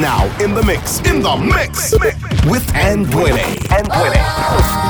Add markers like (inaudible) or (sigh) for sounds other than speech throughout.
now in the mix, in the mix, mix, mix, mix. with Andwele. Andwele. Oh.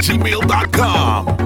gmail.com.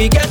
we get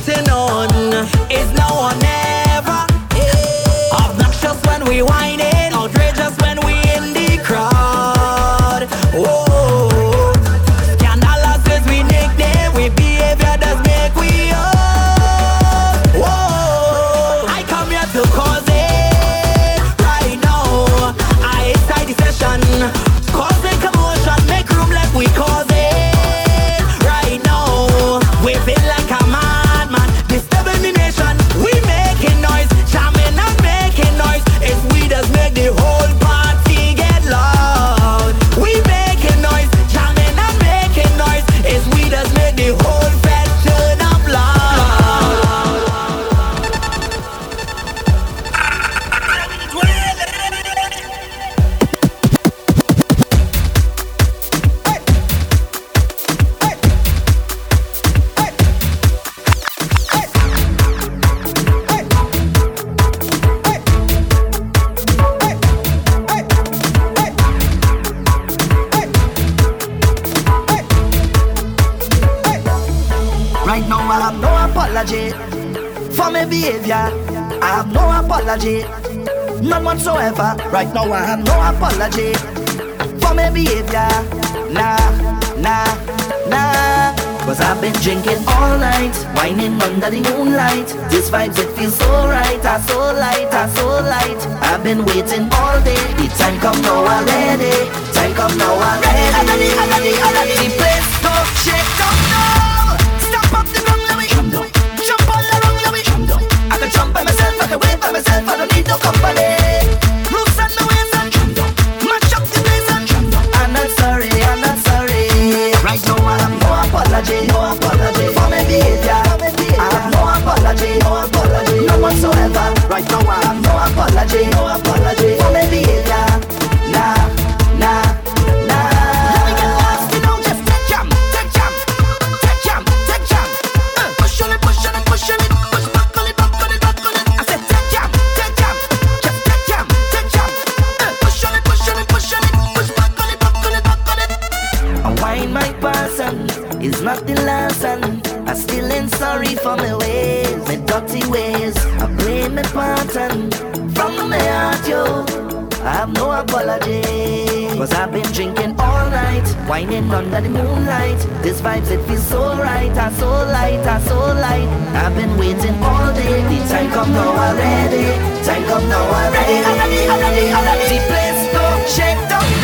Whining under the moonlight. This vibes, it feels so right Ah, so light, ah, so light. I've been waiting all day. The time come now already Time come now already Already, already, already The place no shake down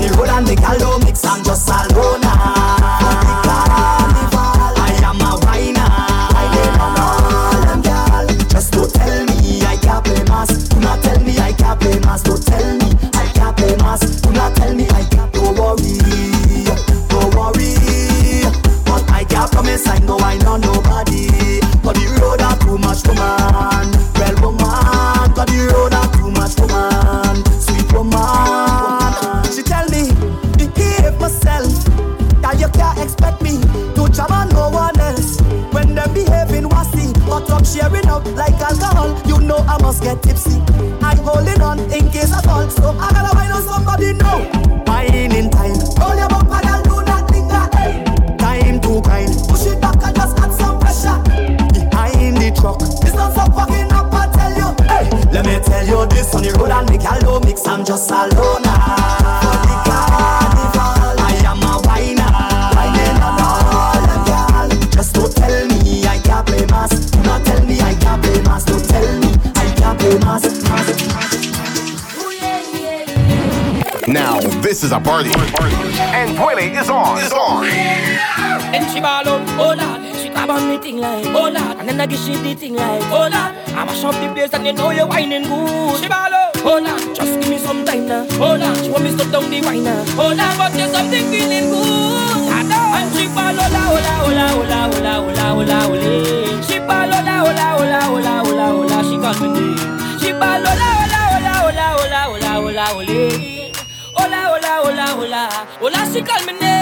the road and the gal down is a party. And Twilly is on. Is on. And she ball up, oh lord. She grab on me thing like, oh lord. And then I give she the thing like, oh lord. I mash up the place and you know you're whining good. She ball up, oh lord. Just give me some time now, oh lord. She want me to down the wine now, oh lord. But there's something feeling good. And she ball, up, oh lord, oh lord, oh lord, oh lord, oh lord, oh lord. She ball, up, oh lord, oh lord, oh lord, oh lord, oh lord. She call me name. She ball, up, oh lord, oh lord, oh lord, oh lord, oh lord, oh lord hola, call me Carmen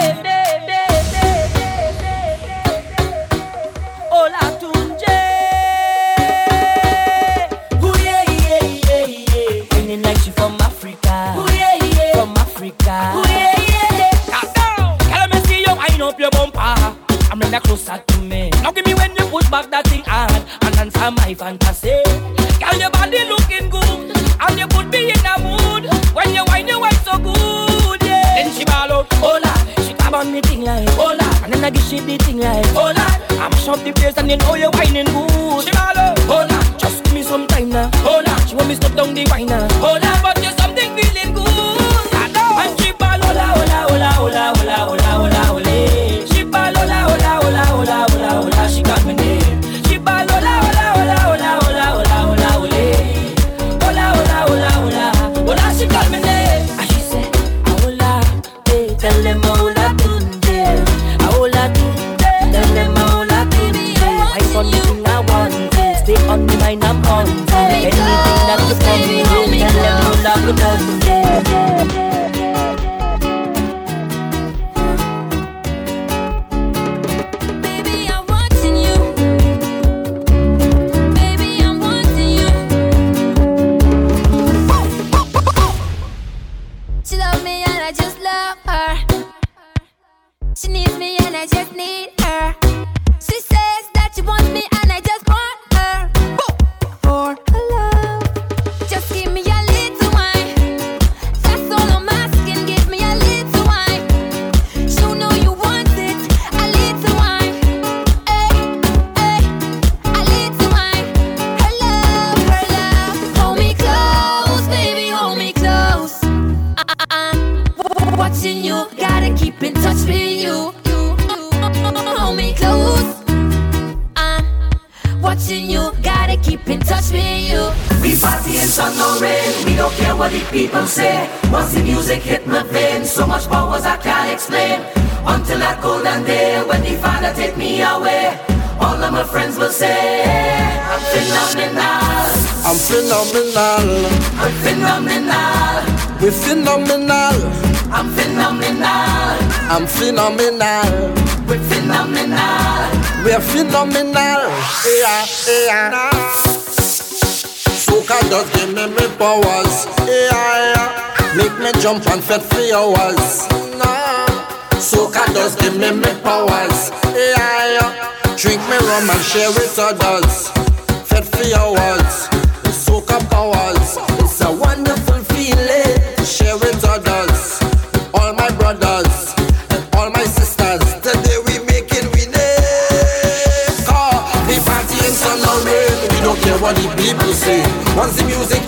time. Hold on, I'm shop the place and you know you're whining good. She follow. Oh, Hold on, just give me some time now. Oh, Hold on, she want me stop down the whiner. now. Oh, Hold on, but you're something feeling good. I know. And she ball. Hola, hola, hola, hola, hola, hola. phenomenal. I'm phenomenal. We're phenomenal. I'm phenomenal. I'm phenomenal. We're phenomenal. We're phenomenal. Yeah, yeah. Soca just give me my powers. Yeah, yeah. Make me jump and fed for hours. Nah. Soca just give me my powers. Yeah, yeah. Drink me rum and share with others. Fed for hours. Once the music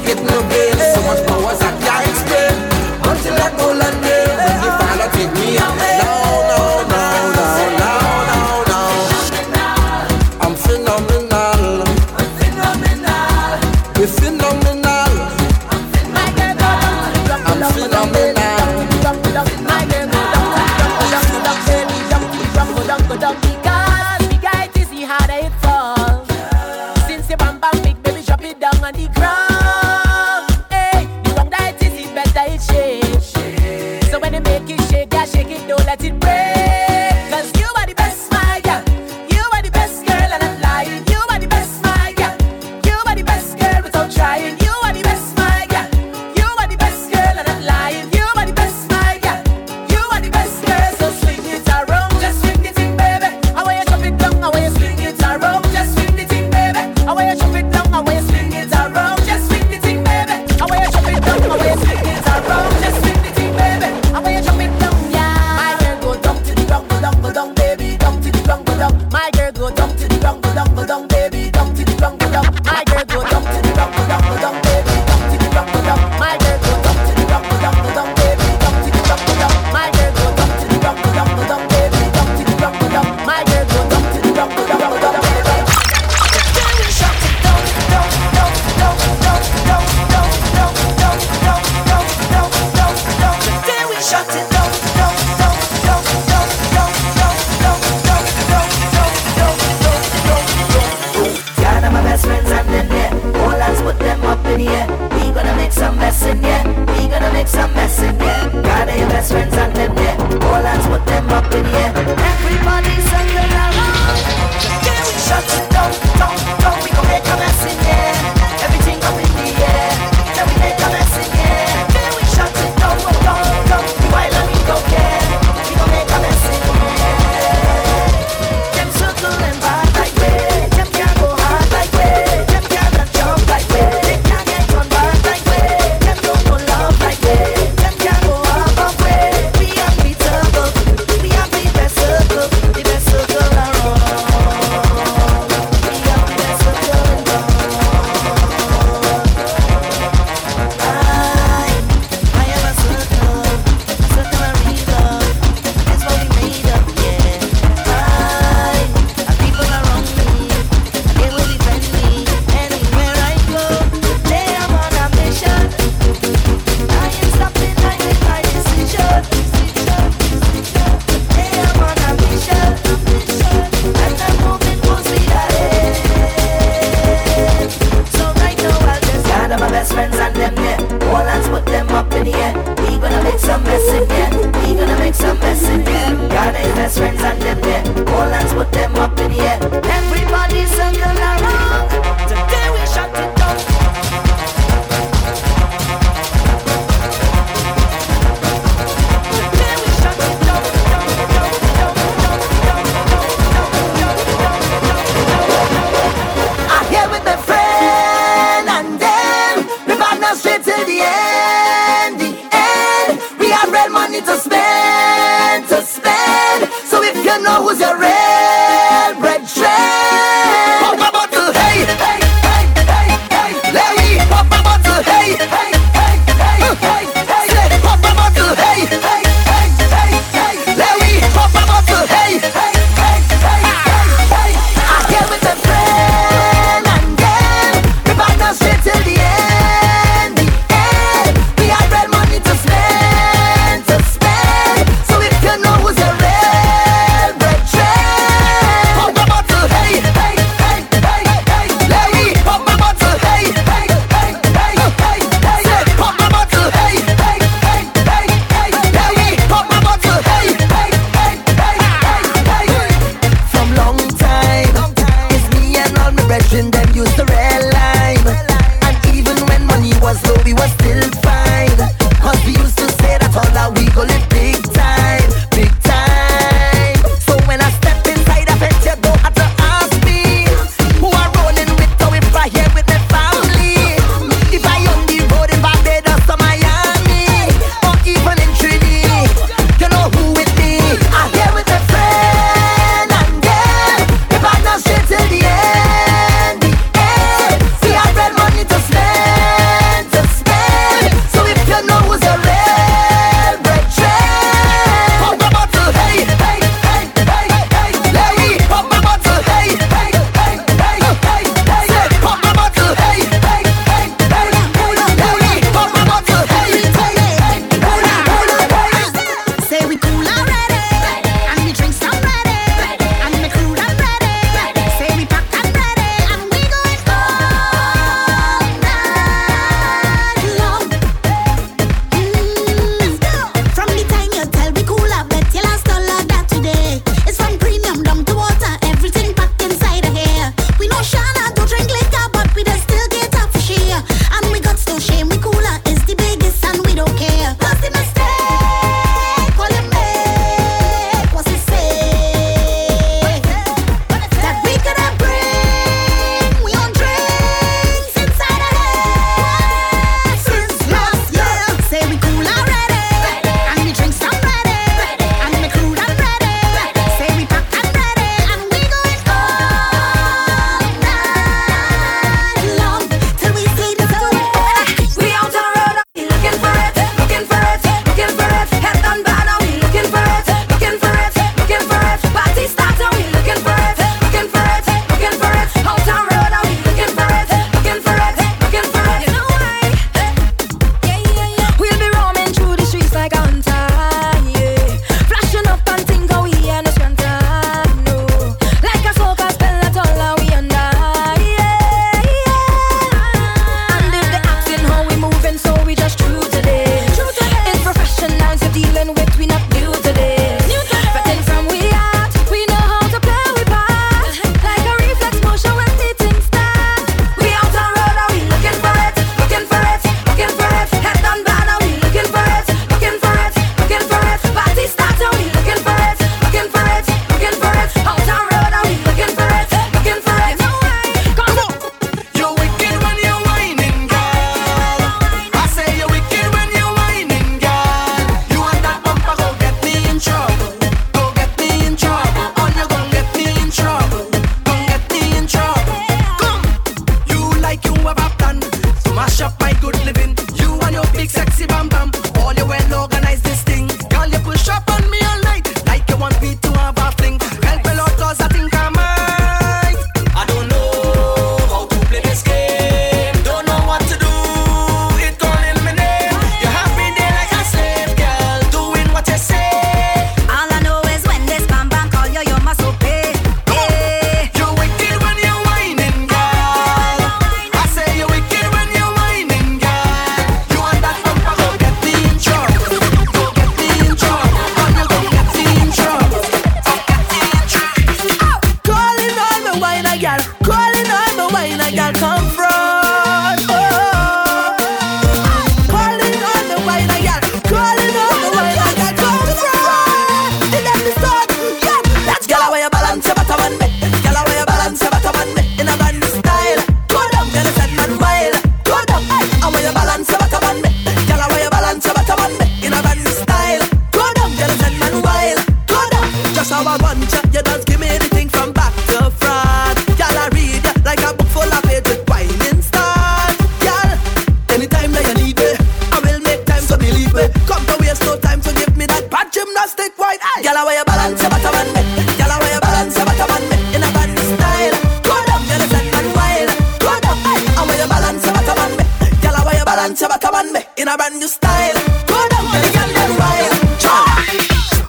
back up on me in a brand new style. Go down, tell the and them wild.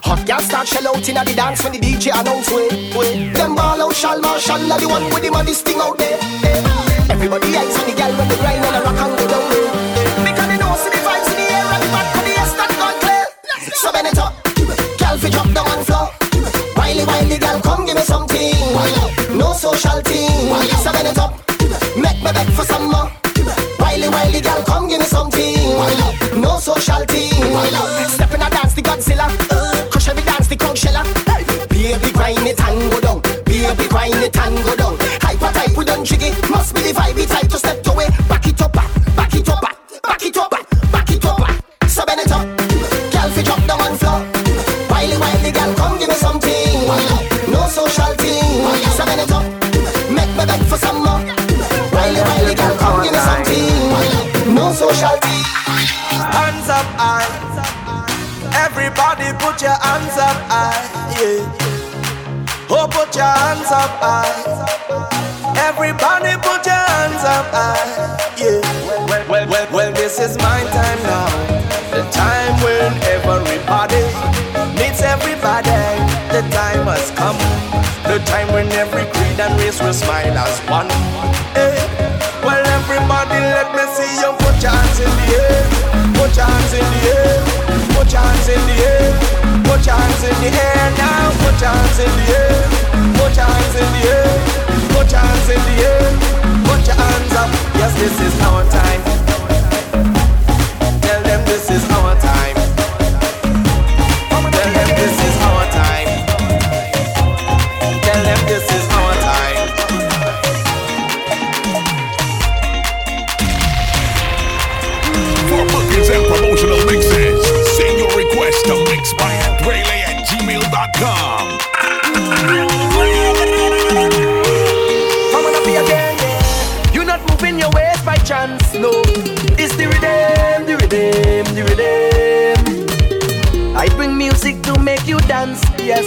Hot girls start shell out inna the dance when the DJ announce way. Them ball out, shall marshal, the one with the money sting out there. Eh. Everybody eyes on the girl when they grind and a rock and go down there. Because they know see the vibes in the air and the back of the air not gone clear. So bend it up, girl, fi drop down on floor. Wiley, wiley, girl, come give me something. Wiley. Give me something. No social thing. Step in a dance, the Godzilla. Crush every dance, the crowd sheller. Baby, grind it and go down. Baby, grind it and go down. Hyper type, we done jiggy. Must be the vibe, type to Everybody put your hands up high. Yeah. Oh, put your hands up high. Everybody put your hands up high. Yeah. Well, well, well, well, this is my time now. The time when everybody needs everybody. The time has come. The time when every creed and race will smile as one. Hey. Well, everybody, let me see you hands in the air now. Put your hands in the air. Put your hands in the air. Put your hands in the air. Put your hands up. Yes, this is our time. You're not moving your waist by chance, no. It's the rhythm, the rhythm, the rhythm. I bring music to make you dance, yes.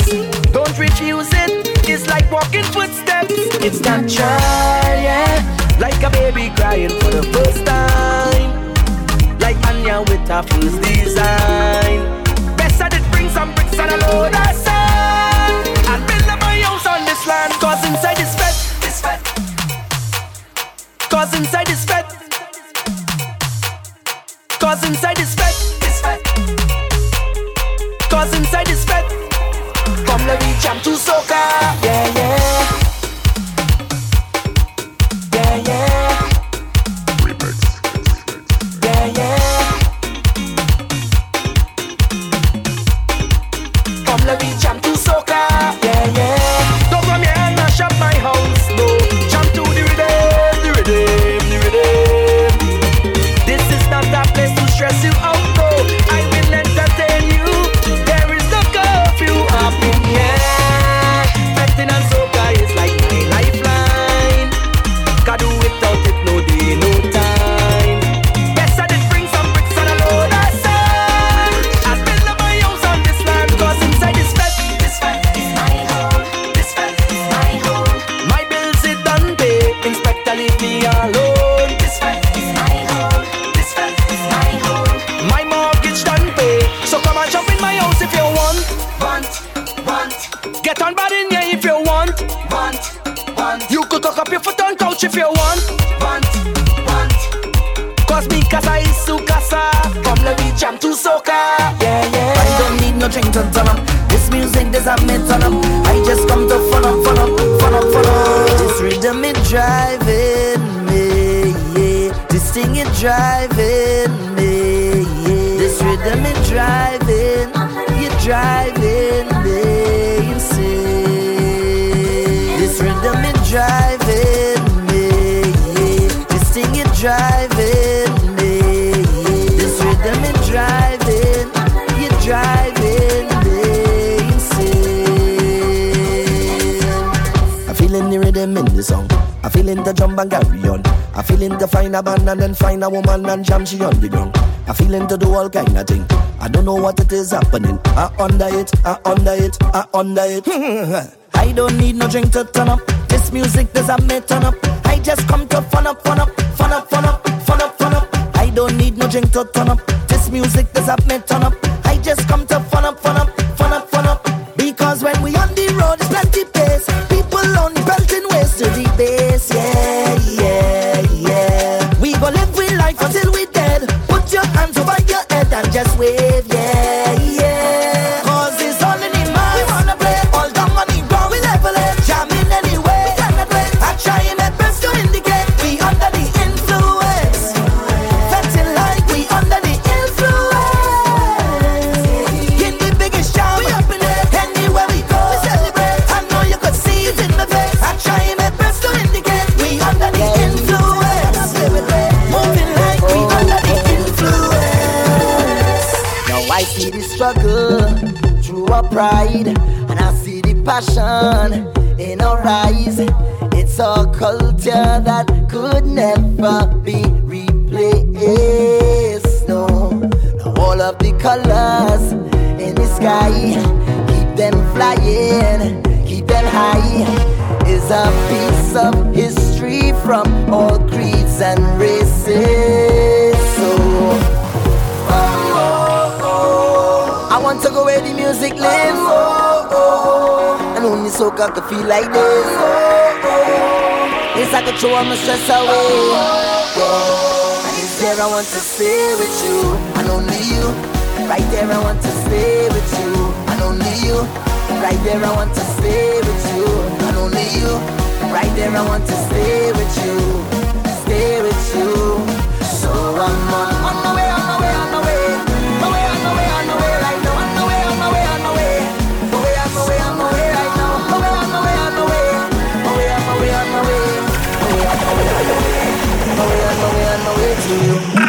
Don't refuse it. It's like walking footsteps. It's natural, yeah. Like a baby crying for the first time. Like Anya with her first design. Best I did bring some bricks and a load land. Cause inside is fed. This fed. Cause inside is fed. Cause inside is fed. Cause inside is fed. Come let me jam to soca. Yeah. Yeah, no drink to turn up. This music does not me turn up. I just come to fun up, fun up, fun up, fun up. This rhythm it driving me, yeah. This thing it driving me, yeah. This rhythm it driving, you driving me insane. This rhythm it driving me, yeah. This thing it driving me, yeah. This rhythm it driving, you driving feeling the rhythm in the song. I feeling the jump and carry on. I feeling to find a man and then find a woman and jam she on the ground. I feeling to do all kind of thing. I don't know what it is happening. I under it, I under it, I under it. (laughs) I don't need no drink to turn up. This music does a me turn up. I just come to fun up, fun up, fun up, fun up, fun up, fun up. I don't need no drink to turn up. This music does a me turn up. I just come to fun up, fun up, with you. our pride, and I see the passion in our eyes. It's our culture that could never be replaced. No, all of the colors in the sky keep them flying, keep them high. Is a piece of got to feel like this. Oh, oh. Yes, I can throw all my stress away. Oh, oh. And it's there I want to stay with you, and only you. Right there I want to stay with you, and only you. Right there I want to stay with you, and only you. Right there I want to stay with you, stay with you. So I'm on. my way to you.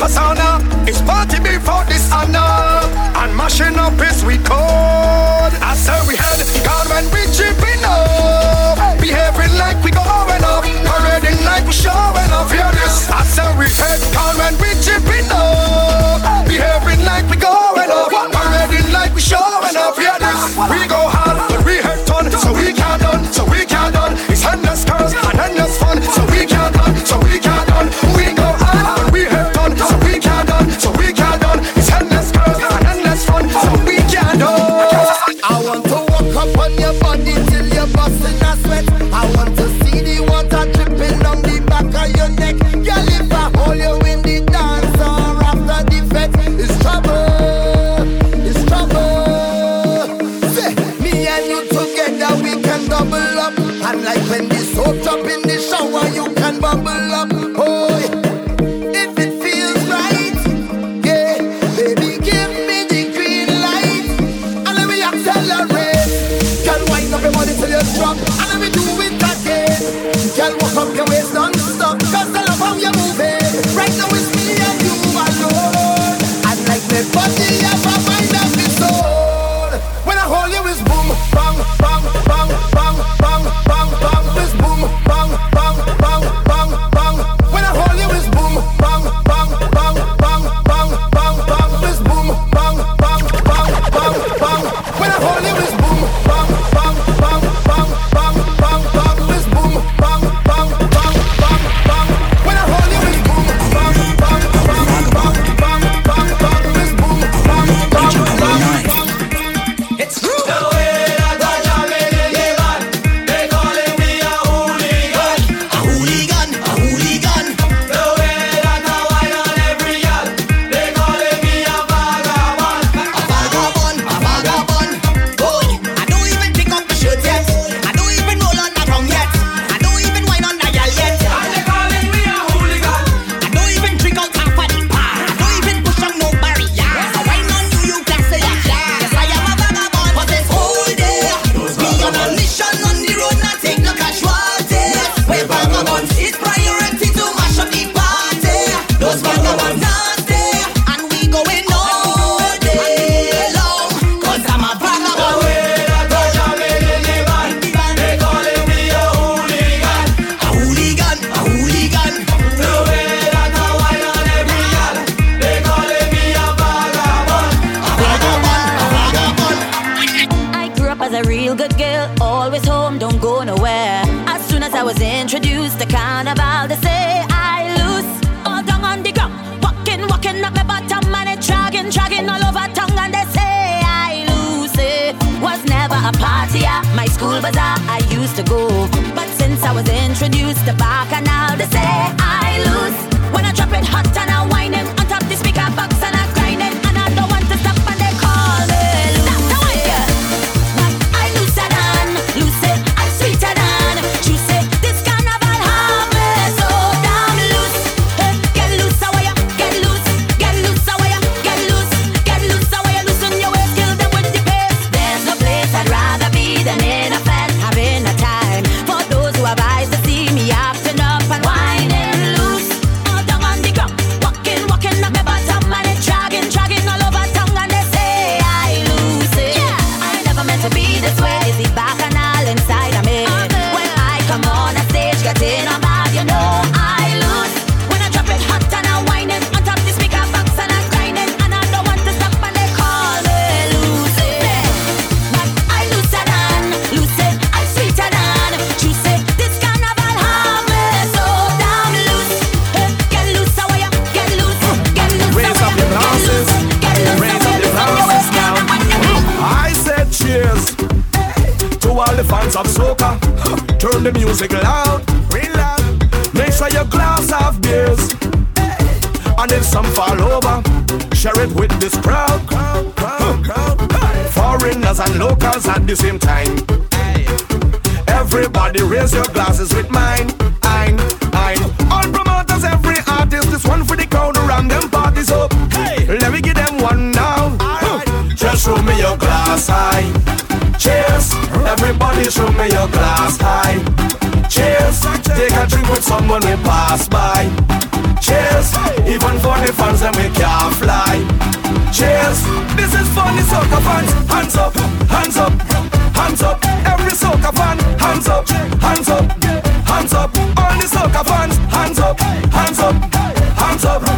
persona. It's party before this honor, and mashing up is we call. Everybody raise your glasses with mine. Ein, ein. All promoters, every artist, this one for the counter and them parties up. Hey, let me give them one now show me your glass high. Cheers, everybody show me your glass high. Cheers, take a drink with someone we pass by. Cheers, even for the fans that we can't fly. Cheers, this is for the soca fans. Hands up, hands up, hands up. Every soca fan, hands up, hands up, hands up. All the soca fans, hands up, hands up, hands up.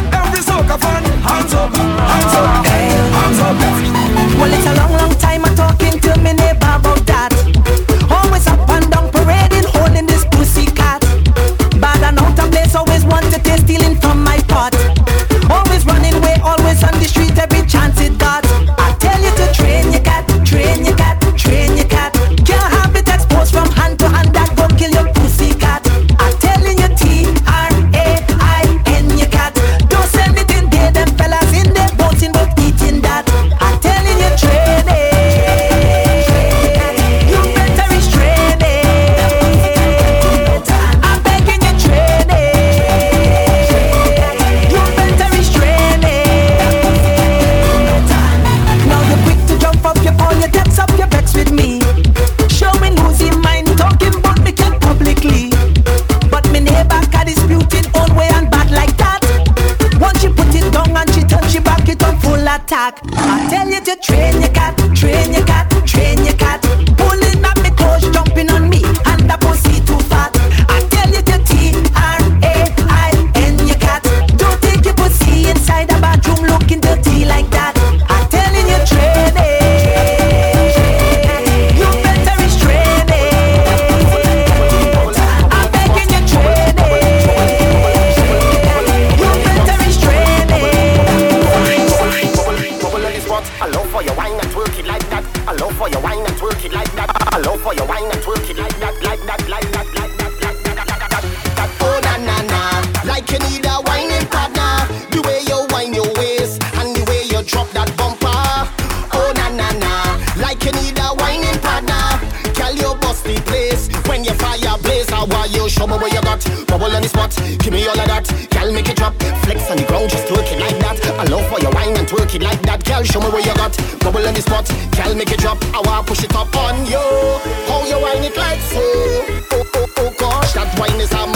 you need a wining partner. The way you wine your waist and the way you drop that bumper. Oh na na na, like you need a wining partner. Girl, you bust the place when your fire blaze. How are you? Show me where you got. Bubble on the spot, give me all of that. Girl, make it drop. Flex on the ground, just twerk it like that. I love for your wine and twerk it like that. Girl, show me what you got. Bubble on the spot, girl, make it drop. I wanna push it up on you. How you wine it like so? Oh oh oh gosh, that wine is a